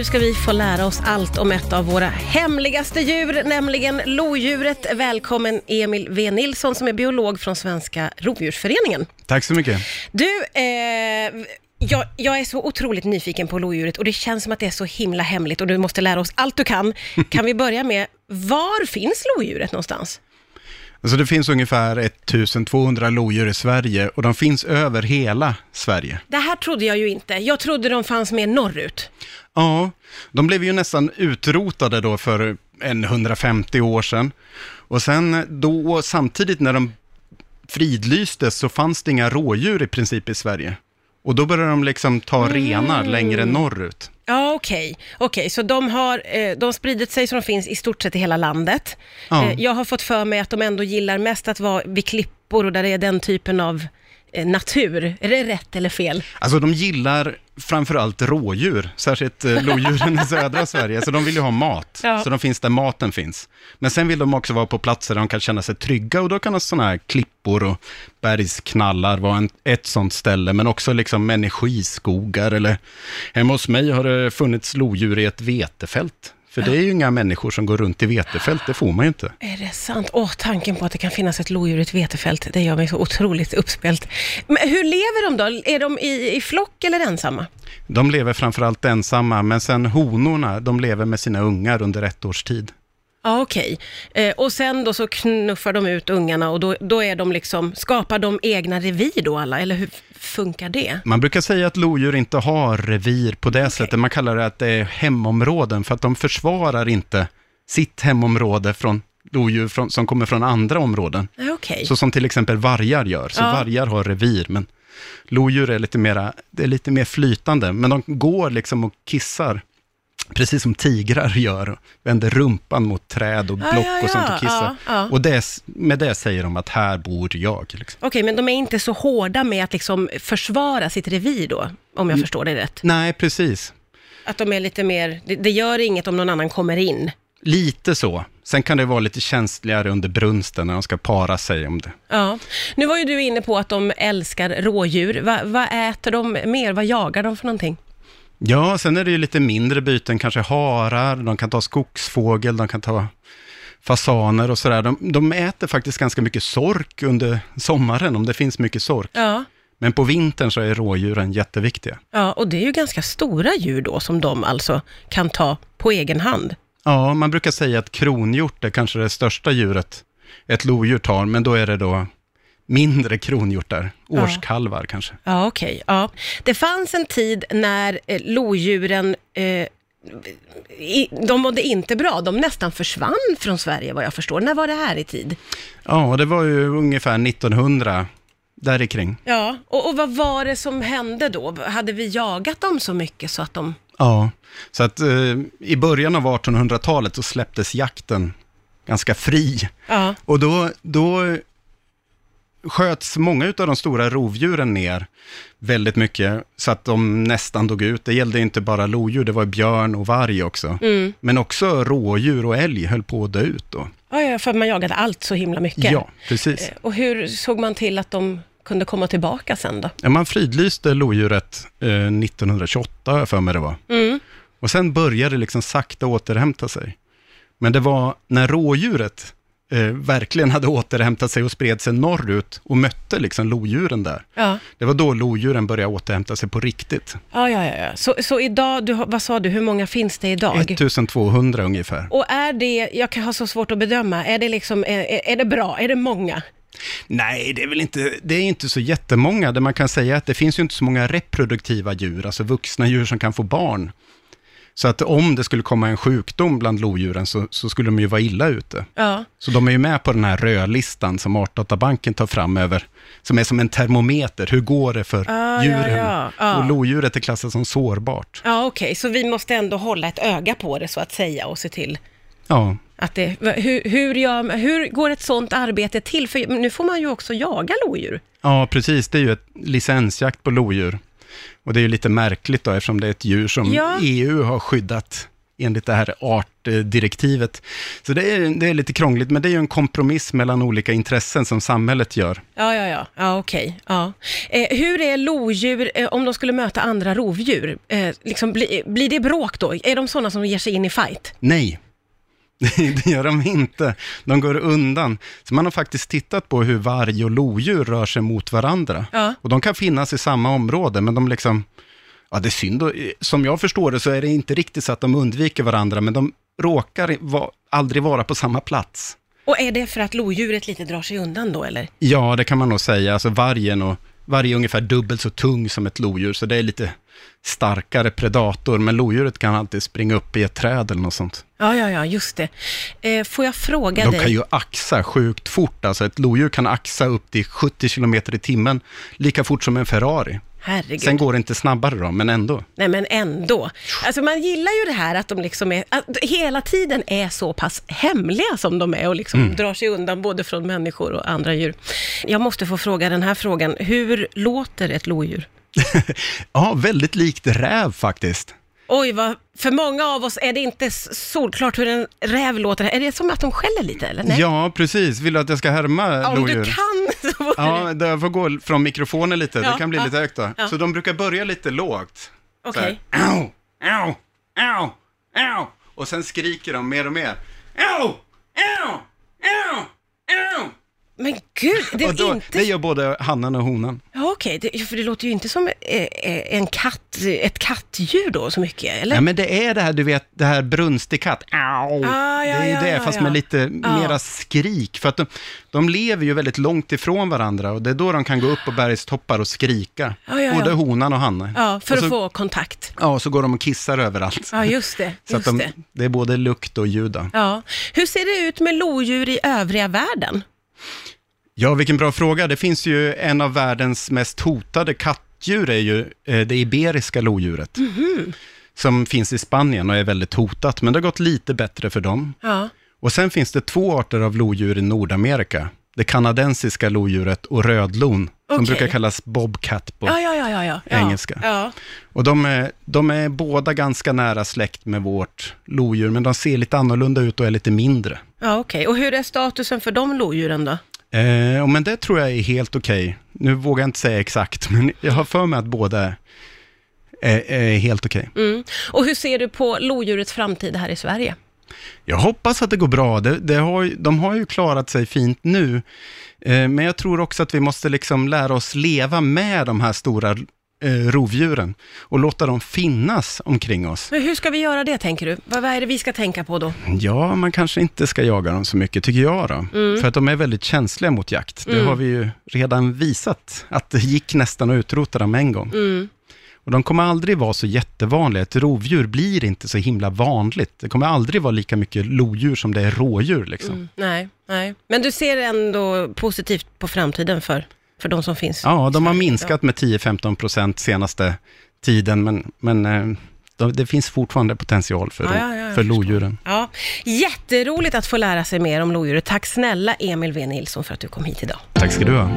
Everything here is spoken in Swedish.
Nu ska vi få lära oss allt om ett av våra hemligaste djur, nämligen lodjuret. Välkommen Emil W. Nilsson som är biolog från Svenska Rovdjursföreningen. Tack så mycket. Du, eh, jag, jag är så otroligt nyfiken på lodjuret och det känns som att det är så himla hemligt och du måste lära oss allt du kan. Kan vi börja med, var finns lodjuret någonstans? Alltså det finns ungefär 1200 lodjur i Sverige och de finns över hela Sverige. Det här trodde jag ju inte. Jag trodde de fanns mer norrut. Ja, de blev ju nästan utrotade då för en 150 år sedan. Och sen då, samtidigt när de fridlystes så fanns det inga rådjur i princip i Sverige. Och då började de liksom ta renar längre norrut. Ja, okej. Okej, så de har eh, de spridit sig så de finns i stort sett i hela landet. Ja. Eh, jag har fått för mig att de ändå gillar mest att vara vid klippor och där det är den typen av eh, natur. Är det rätt eller fel? Alltså de gillar framförallt rådjur, särskilt eh, lodjuren i södra Sverige, så de vill ju ha mat. Ja. Så de finns där maten finns. Men sen vill de också vara på platser där de kan känna sig trygga och då kan sådana här klippor och bergsknallar vara en, ett sådant ställe, men också liksom energiskogar eller hemma hos mig har det funnits lodjur i ett vetefält. För det är ju inga människor som går runt i vetefält, det får man ju inte. Är det sant? Åh, tanken på att det kan finnas ett lodjur i ett vetefält, det gör mig så otroligt uppspelt. Men hur lever de då? Är de i, i flock eller ensamma? De lever framförallt ensamma, men sen honorna, de lever med sina ungar under ett års tid. Ja, okej. Eh, och sen då så knuffar de ut ungarna och då, då är de liksom, skapar de egna revir då alla, eller hur funkar det? Man brukar säga att lodjur inte har revir på det sättet. Man kallar det att det är hemområden, för att de försvarar inte sitt hemområde från lodjur från, som kommer från andra områden. Okej. Så som till exempel vargar gör. Så Ja. vargar har revir, men lodjur är lite, mera, det är lite mer flytande. Men de går liksom och kissar, precis som tigrar gör. Vänder rumpan mot träd och Ja, block ja, och sånt ja, och kissar. ja, ja. Och det, med det säger de att här bor jag. Liksom. Okej, men de är inte så hårda med att liksom försvara sitt revir då, om jag förstår det rätt? Nej, precis. Att de är lite mer, det, det gör inget om någon annan kommer in. Lite så. Sen kan det vara lite känsligare under brunsten när de ska para sig om det. Ja. Nu var ju du inne på att de älskar rådjur. Va, vad äter de mer? Vad jagar de för någonting? Ja, sen är det ju lite mindre byten, kanske harar, de kan ta skogsfågel, de kan ta fasaner och sådär. De, de äter faktiskt ganska mycket sork under sommaren, om det finns mycket sork. Ja. Men på vintern så är rådjuren jätteviktiga. Ja, och det är ju ganska stora djur då som de alltså kan ta på egen hand. Ja, man brukar säga att kronhjort är kanske det största djuret ett lodjur tar, men då är det då mindre kronhjortar, Ja. årskalvar kanske. Ja, okej. Ja. Det fanns en tid när eh, lodjuren, eh, i, de mådde inte bra. De nästan försvann från Sverige vad jag förstår. När var det här i tid? Ja, det var ju ungefär 1900, där kring. Ja, och, och vad var det som hände då? Hade vi jagat dem så mycket så att de... Ja, så att eh, i början av 1800-talet så släpptes jakten ganska fri. Ja, Och då, då sköts många av de stora rovdjuren ner väldigt mycket, så att de nästan dog ut. Det gällde inte bara lodjur, det var björn och varg också. mm. Men också rådjur och älg höll på att dö ut då. ja, ja för man jagade allt så himla mycket. Ja, precis. Eh, Och hur såg man till att de kunde komma tillbaka sen då? Ja, man fridlyste lodjuret eh, 1928, har jag för mig det var. Mm. Och sen började det liksom sakta återhämta sig. Men det var när rådjuret eh, verkligen hade återhämtat sig och spred sig norrut och mötte liksom lodjuren där. Ja. Det var då lodjuren började återhämta sig på riktigt. Ja, ja, ja. Så, så idag, du, har- vad sa du, hur många finns det idag? 1200 ungefär. Och är det, jag kan ha så svårt att bedöma, är det liksom, är, är det bra? Är det många? Nej, det är väl inte, det är inte så jättemånga. Det man kan säga är att det finns ju inte så många reproduktiva djur, alltså vuxna djur som kan få barn. Så att om det skulle komma en sjukdom bland lodjuren så, så skulle de ju vara illa ute. Ja. Så de är ju med på den här rödlistan som Artdatabanken tar fram över, som är som en termometer. Hur går det för Ah, djuren? ja, ja. Och lodjuret är klassat som sårbart. Ja, okej, så vi måste ändå hålla ett öga på det så att säga och se till Ja, att det, hur, hur, gör, hur går ett sånt arbete till? För nu får man ju också jaga lodjur. ja precis. Det är ju ett licensjakt på lodjur. Och det är ju lite märkligt då, eftersom det är ett djur som Ja. EU har skyddat enligt det här artdirektivet. Så det är, det är lite krångligt, men det är ju en kompromiss mellan olika intressen som samhället gör. Ja, ja, ja, ja okej. Ja. Eh, hur är lodjur eh, om de skulle möta andra rovdjur? Eh, liksom, bli, blir det bråk då? Är de sådana som ger sig in i fight? Nej, det gör de inte. De går undan. Så man har faktiskt tittat på hur varg och lodjur rör sig mot varandra. Ja. Och de kan finnas i samma område, men de liksom... Ja, det är synd. Som jag förstår det så är det inte riktigt så att de undviker varandra, men de råkar va, aldrig vara på samma plats. Och är det för att lodjuret lite drar sig undan då, eller? Ja, det kan man nog säga. Alltså vargen och varg är ungefär dubbelt så tung som ett lodjur, så det är lite starkare predator, men lodjuret kan alltid springa upp i ett träd eller något sånt. Ja, ja, ja, just det. Eh, får jag fråga De dig? kan ju axa sjukt fort, alltså ett lodjur kan axa upp till 70 km i timmen, lika fort som en Ferrari. Herregud. Sen går det inte snabbare då, men ändå. Nej, men ändå. Alltså man gillar ju det här att de liksom är, hela tiden är så pass hemliga som de är och liksom Mm. drar sig undan både från människor och andra djur. Jag måste få fråga den här frågan. Hur låter ett lodjur? Ja, väldigt likt räv faktiskt. Oj, vad, för många av oss är det inte solklart hur en räv låter. Är det som att de skäller lite eller? Nej? Ja, precis. Vill du att jag ska härma Om lodjur? du kan så Ja, det... jag får gå från mikrofonen lite, Ja, det kan bli ja, lite högt då. ja. Så de brukar börja lite lågt. Okej. Så här, Au, au, au, au. Och sen skriker de mer och mer. Au, au, au, au. Men gud, det och är då, inte... Det gör både hannen och honan. Okej, det, för det låter ju inte som eh, eh, en katt, ett kattdjur då så mycket, eller? Ja, men det är det här, du vet, det här brunstig katt. Au. Ah, ja, det är ju ja, det, ja, fast med lite mera skrik. För att de, de lever ju väldigt långt ifrån varandra och det är då de kan gå upp på bergstoppar och skrika. Både honan och hannen. Ja, för så, att få kontakt. Ja, och så går de och kissar överallt. Ja, just det. så att Just de, det. det är både lukt och ljud. Ja. Hur ser det ut med lodjur i övriga världen? Ja, vilken bra fråga. Det finns ju en av världens mest hotade kattdjur, är ju eh, det iberiska lodjuret. Mhm. Som finns i Spanien och är väldigt hotat, men det har gått lite bättre för dem. Ja. Och sen finns det två arter av lodjur i Nordamerika. Det kanadensiska lodjuret och rödlon, som Okej. brukar kallas bobcat på. Ja, ja. Engelska. Och de är, de är båda ganska nära släkt med vårt lodjur, men de ser lite annorlunda ut och är lite mindre. Ja, okej. Och hur är statusen för de lodjuren då? Eh, men det tror jag är helt okej. Nu vågar jag inte säga exakt, men jag har för mig att båda är, är, helt okej. Mm. Och hur ser du på lodjurets framtid här i Sverige? Jag hoppas att det går bra. Det, det har, de har ju klarat sig fint nu. Eh, men jag tror också att vi måste liksom lära oss leva med de här stora rovdjuren och låta dem finnas omkring oss. Men hur ska vi göra det, tänker du? Vad, vad är det vi ska tänka på då? Ja, man kanske inte ska jaga dem så mycket, tycker jag då. För att de är väldigt känsliga mot jakt. Det Mm. har vi ju redan visat, att det gick nästan att utrota dem en gång. Mm. Och de kommer aldrig vara så jättevanliga. Ett rovdjur blir inte så himla vanligt. Det kommer aldrig vara lika mycket lodjur som det är rådjur. Liksom. Mm. Nej, nej. Men du ser ändå positivt på framtiden för, för de som finns? Ja, de har minskat med 10-15 procent senaste tiden, men, men eh, de, det finns fortfarande potential för, Ja, ja, för lodjuren. Ja, jätteroligt att få lära sig mer om lodjuret. Tack snälla Emil V. Nilsson för att du kom hit idag. Tack ska du ha.